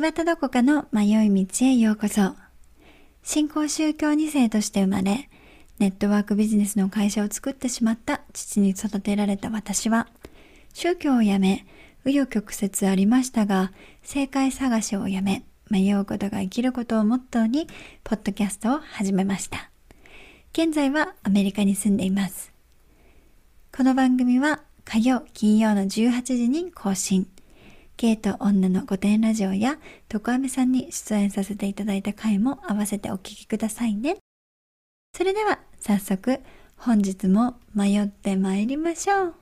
端どこかの迷い道へようこそ。新興宗教2世として生まれ、ネットワークビジネスの会社を作ってしまった父に育てられた私は、宗教を辞め、紆余曲折ありましたが、正解探しをやめ、迷うことが生きることをモットーに、ポッドキャストを始めました。現在はアメリカに住んでいます。この番組は火曜、金曜の18時に更新。ゲイと女の御殿ラジオや徳飴さんに出演させていただいた回も合わせてお聞きくださいね。それでは早速本日も迷って参りましょう。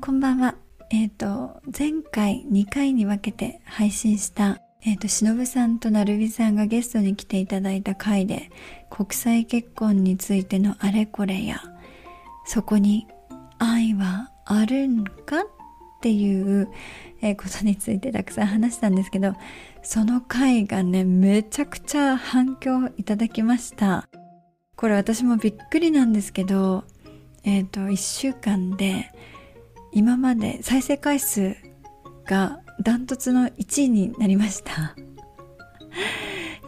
こんばんは。えっ、ー、と、前回2回に分けて配信した、えっ、ー、と、しのぶさんとなるびさんがゲストに来ていただいた回で、国際結婚についてのあれこれや、そこに愛はあるんかっていう、えことについてたくさん話したんですけど、その回がね、めちゃくちゃ反響いただきました。これ私もびっくりなんですけど、えっ、ー、と、1週間で、今まで再生回数がダントツの1位になりました。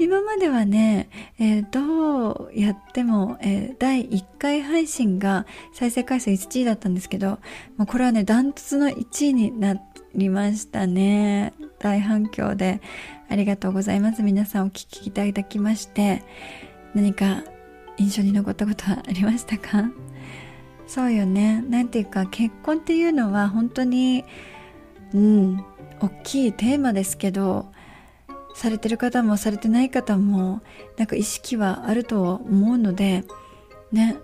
今まではね、えー、どうやっても、えー、第1回配信が再生回数1位だったんですけど、もうこれはね、ダントツの1位になりましたね。大反響でありがとうございます。皆さんお聞きいただきまして、何か印象に残ったことはありましたか？そうよね。なんていうか、結婚っていうのは本当に、うん、大きいテーマですけど、されてる方もされてない方もなんか意識はあると思うのでね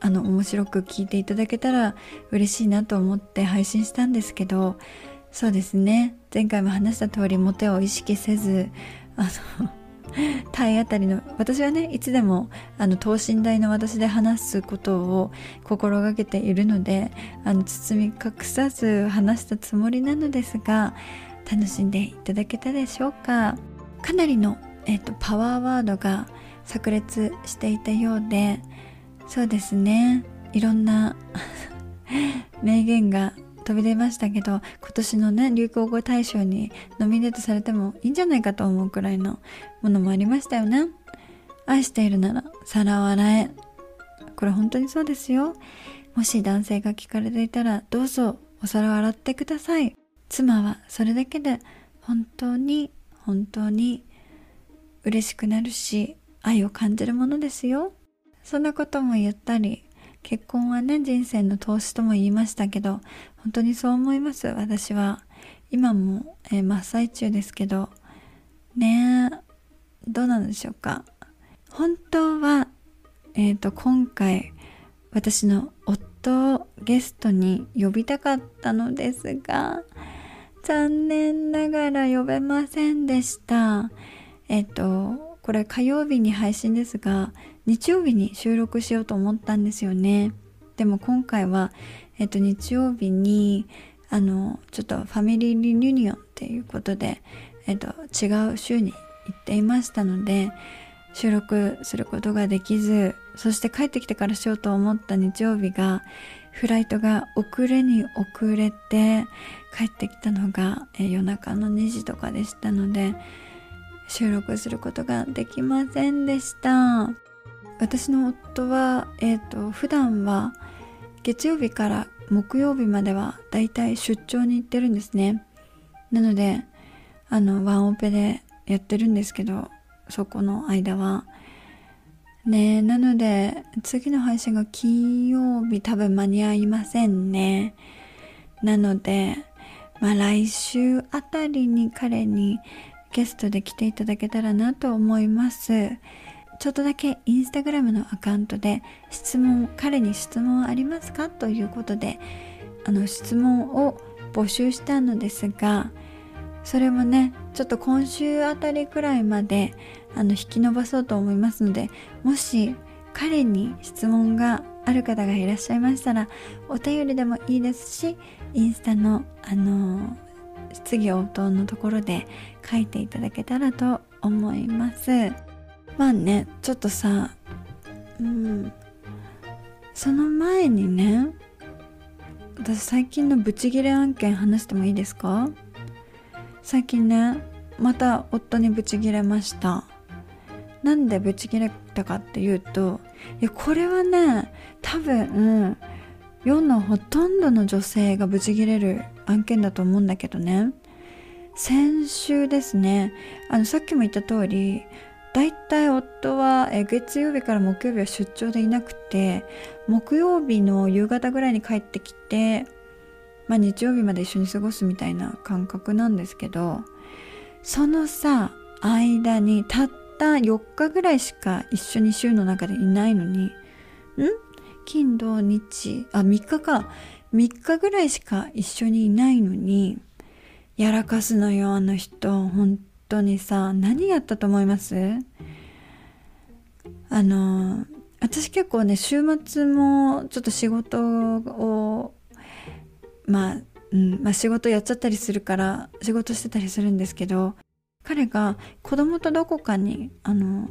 あの面白く聞いていただけたら嬉しいなと思って配信したんですけどそうですね。前回も話した通りモテを意識せずあの 体当たりの私はねいつでもあの等身大の私で話すことを心がけているのであの包み隠さず話したつもりなのですが楽しんでいただけたでしょうか？かなりの、えーと、パワーワードが炸裂していたようでそうですね。いろんな 名言が飛び出ましたけど今年のね流行語大賞にノミネートされてもいいんじゃないかと思うくらいのものもありましたよね。愛しているなら皿を洗え。これ本当にそうですよ。もし男性が聞かれていたらどうぞお皿を洗ってください。妻はそれだけで本当に本当に嬉しくなるし愛を感じるものですよ。そんなことも言ったり結婚はね人生の投資とも言いましたけど本当にそう思います。私は今も、えー、真っ最中ですけどねえどうなんでしょうか。本当はえっ、ー、と今回私の夫をゲストに呼びたかったのですが残念ながら呼べませんでした。えっと、これ火曜日に配信ですが、日曜日に収録しようと思ったんですよね。でも今回は、えっと、日曜日に、あの、ちょっとファミリーリユニオンっていうことで、えっと、違う週に行っていましたので、収録することができず、そして帰ってきてからしようと思った日曜日が、フライトが遅れに遅れて帰ってきたのが、え夜中の2時とかでしたので収録することができませんでした。私の夫は、えーと、普段は月曜日から木曜日まではだいたい出張に行ってるんですね。なのであのワンオペでやってるんですけどそこの間は。ねなので、次の配信が金曜日多分間に合いませんね。なので、まあ来週あたりに彼にゲストで来ていただけたらなと思います。ちょっとだけインスタグラムのアカウントで質問、彼に質問ありますか？ということで、あの質問を募集したのですが、それもね、ちょっと今週あたりくらいまであの引き伸ばそうと思いますのでもし彼に質問がある方がいらっしゃいましたらお便りでもいいですしインスタのあの質疑応答のところで書いていただけたらと思います。まあねちょっとさうんその前にね私最近のブチギレ案件話してもいいですか？最近ねまた夫にブチギレました。なんでブチギレたかっていうといやこれはね多分、世のほとんどの女性がブチギレる案件だと思うんだけどね。先週ですねあのさっきも言った通りだいたい夫は月曜日から木曜日は出張でいなくて木曜日の夕方ぐらいに帰ってきて、まあ、日曜日まで一緒に過ごすみたいな感覚なんですけどそのさ間にたった4日ぐらいしか一緒に週の中でいないのにん？金土日あ3日か。3日ぐらいしか一緒にいないのにやらかすのよあの人。本当にさ何やったと思います？あの私結構ね週末もちょっと仕事をまあ、うんまあ、仕事やっちゃったりするから仕事してたりするんですけど彼が子供とどこかにあの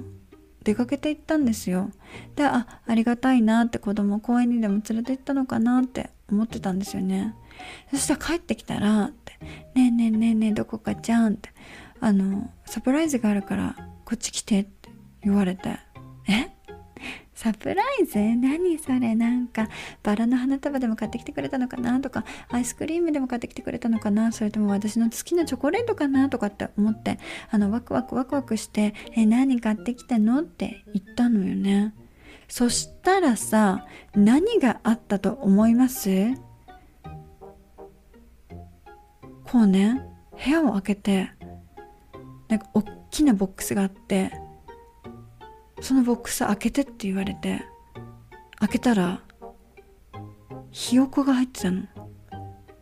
出かけて行ったんですよ。であありがたいなって子供公園にでも連れて行ったのかなって思ってたんですよね。そしたら帰ってきたらって「ねえねえねえねえどこかちゃん」ってあのサプライズがあるからこっち来てって言われてえ？サプライズ？何それ？なんかバラの花束でも買ってきてくれたのかな？とかアイスクリームでも買ってきてくれたのかな？それとも私の好きなチョコレートかな？とかって思ってあのワクワクワクワクしてえ何買ってきたの？って言ったのよね。そしたらさ何があったと思います？こうね部屋を開けてなんか大きなボックスがあってそのボックス開けてって言われて開けたらひよこが入ってたの。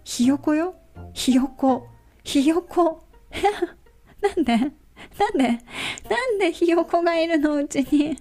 ひよこよ？ひよこ。ひよこ。なんで？なんで？なんでひよこがいるのうちに？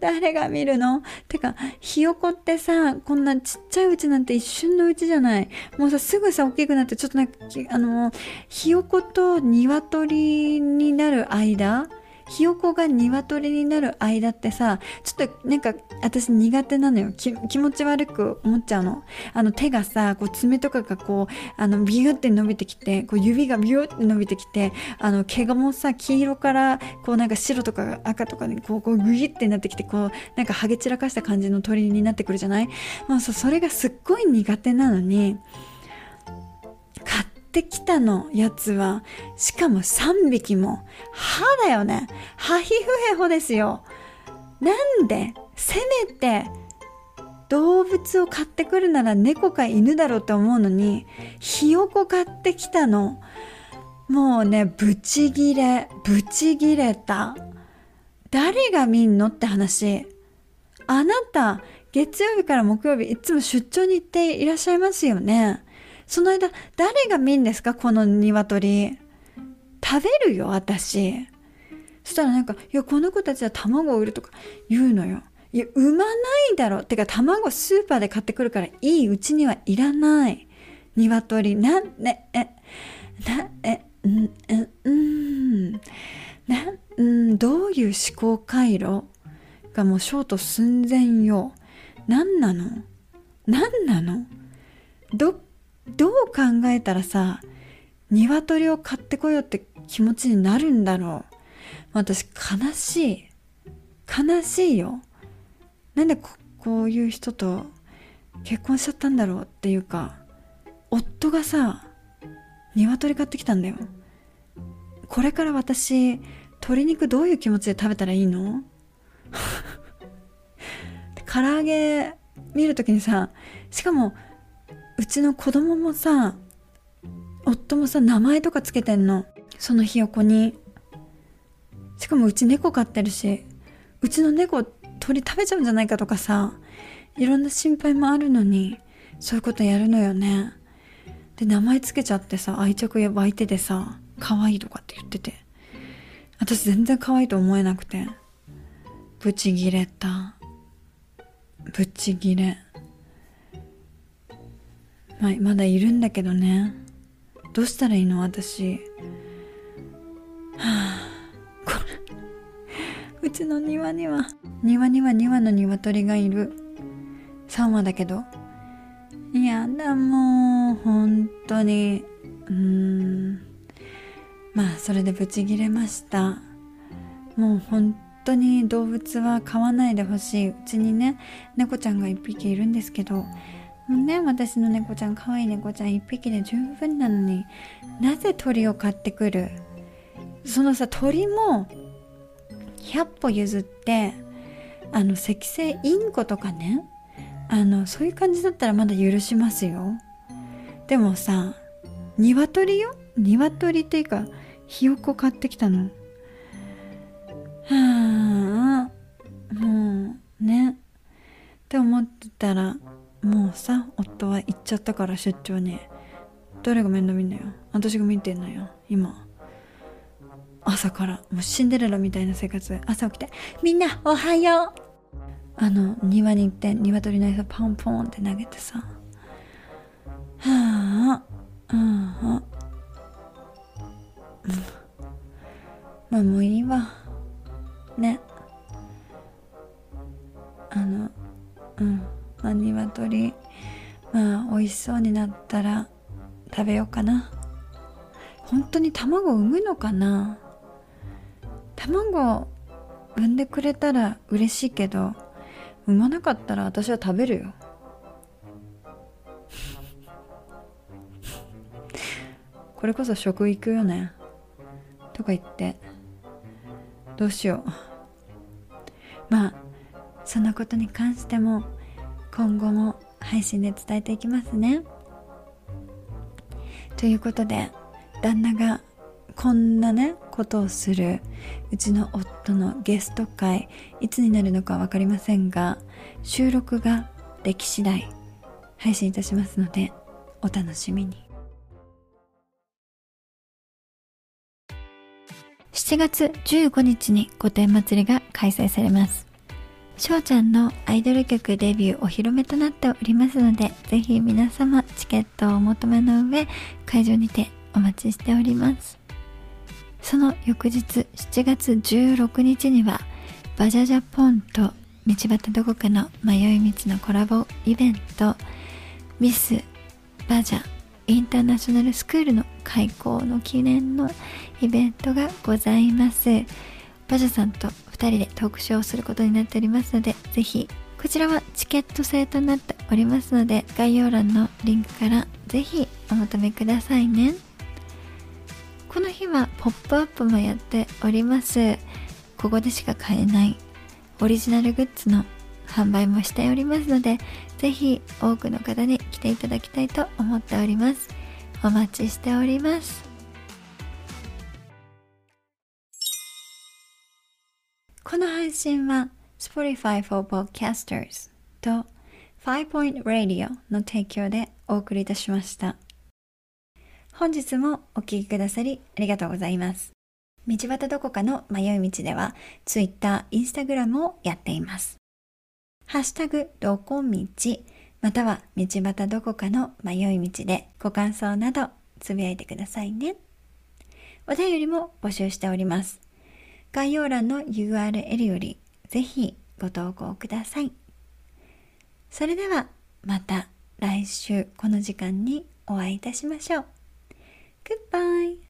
誰が見るの？てか、ひよこってさ、こんなちっちゃいうちなんて一瞬のうちじゃない。もうさ、すぐさ、大きくなって、ちょっとなんか、あの、ひよこと鶏になる間、ひよこが鶏になる間ってさ、ちょっとなんか私苦手なのよ。気持ち悪く思っちゃうの。あの手がさ、こう爪とかがこう、あのビューって伸びてきて、こう指がビューって伸びてきて、あの毛がもうさ、黄色からこうなんか白とか赤とかにこうこうグイってなってきて、こうなんかハゲ散らかした感じの鳥になってくるじゃない？もうさ、それがすっごい苦手なのに、買ってきたのやつは、しかも3匹も、歯だよね。ハヒフヘホですよ。なんで、せめて、動物を買ってくるなら猫か犬だろうって思うのに、ひよこ買ってきたの。もうね、ブチギレ、ブチギレた。誰が見んのって話。あなた、月曜日から木曜日いつも出張に行っていらっしゃいますよね。その間、誰が見んですか？この鶏。食べるよ、私。そしたらなんか、いや、この子たちは卵を売るとか言うのよ。いや、産まないだろ。てか、卵スーパーで買ってくるから、いいうちにはいらない。鶏。なん、ね、え、な、え、うん、うん、な、うん、どういう思考回路？がもうショート寸前よ。何なの？何なの？どっどう考えたらさ鶏を買ってこようって気持ちになるんだろう。私悲しい。悲しいよ。なんでこういう人と結婚しちゃったんだろうっていうか夫がさ鶏買ってきたんだよ。これから私鶏肉どういう気持ちで食べたらいいの？唐揚げ見るときにさしかもうちの子供もさ夫もさ名前とかつけてんの。そのひよこに。しかもうち猫飼ってるしうちの猫鳥食べちゃうんじゃないかとかさいろんな心配もあるのにそういうことやるのよね。で名前つけちゃってさ愛着湧いててさ可愛いとかって言ってて。私全然可愛いと思えなくて。ブチギレた。ブチギレ。まあ、まだいるんだけどね。どうしたらいいの？私。はあ。うちの庭には。庭には2羽の鶏がいる。3羽だけど。いやだもう本当に。うーん。まあそれでブチギレました。もう本当に動物は飼わないでほしい。うちにね猫ちゃんが1匹いるんですけど。ね私の猫ちゃん可愛い猫ちゃん1匹で十分なのになぜ鳥を飼ってくる？そのさ鳥も100歩譲ってあの赤星インコとかねあのそういう感じだったらまだ許しますよ。でもさ鶏よ？鶏っていうかひよこ買ってきたの。はあもうね。って思ってたらもうさ夫は行っちゃったから出張に。誰が面倒見んのよ。私が見てんのよ今。朝から。もうシンデレラみたいな生活。朝起きて「みんなおはよう!」あの庭に行って鶏の餌ポンポンって投げてさ。はあうん。あまあもういいわ。ね。あのうん。まあ鶏まあ美味しそうになったら食べようかな。本当に卵産むのかな。卵産んでくれたら嬉しいけど産まなかったら私は食べるよ。これこそ食育よね。とか言ってどうしよう。まあそのことに関しても今後も配信で伝えていきますね。ということで旦那がこんなねことをするうちの夫のゲスト会いつになるのか分かりませんが収録ができ次第配信いたしますのでお楽しみに。7月15日に御殿祭りが開催されます。翔ちゃんのアイドル曲デビューお披露目となっておりますのでぜひ皆様チケットをお求めの上会場にてお待ちしております。その翌日7月16日にはバジャジャポンと道端どこかの迷い道のコラボイベントミスバジャインターナショナルスクールの開校の記念のイベントがございます。バジャさんと人でトークショーをすることになっておりますのでぜひこちらはチケット制となっておりますので概要欄のリンクからぜひお求めくださいね。この日はポップアップもやっております。ここでしか買えないオリジナルグッズの販売もしておりますのでぜひ多くの方に来ていただきたいと思っております。お待ちしております。信は Spotify for Podcasters と Five Point Radio の提供でお送りいたしました。本日もお聴きくださりありがとうございます。道端どこかの迷い道では Twitter、Instagram をやっています。ハッシュタグどこ道または道端どこかの迷い道でご感想などつぶやいてくださいね。お便りも募集しております。概要欄の URL よりぜひご投稿ください。それではまた来週この時間にお会いいたしましょう。Goodbye!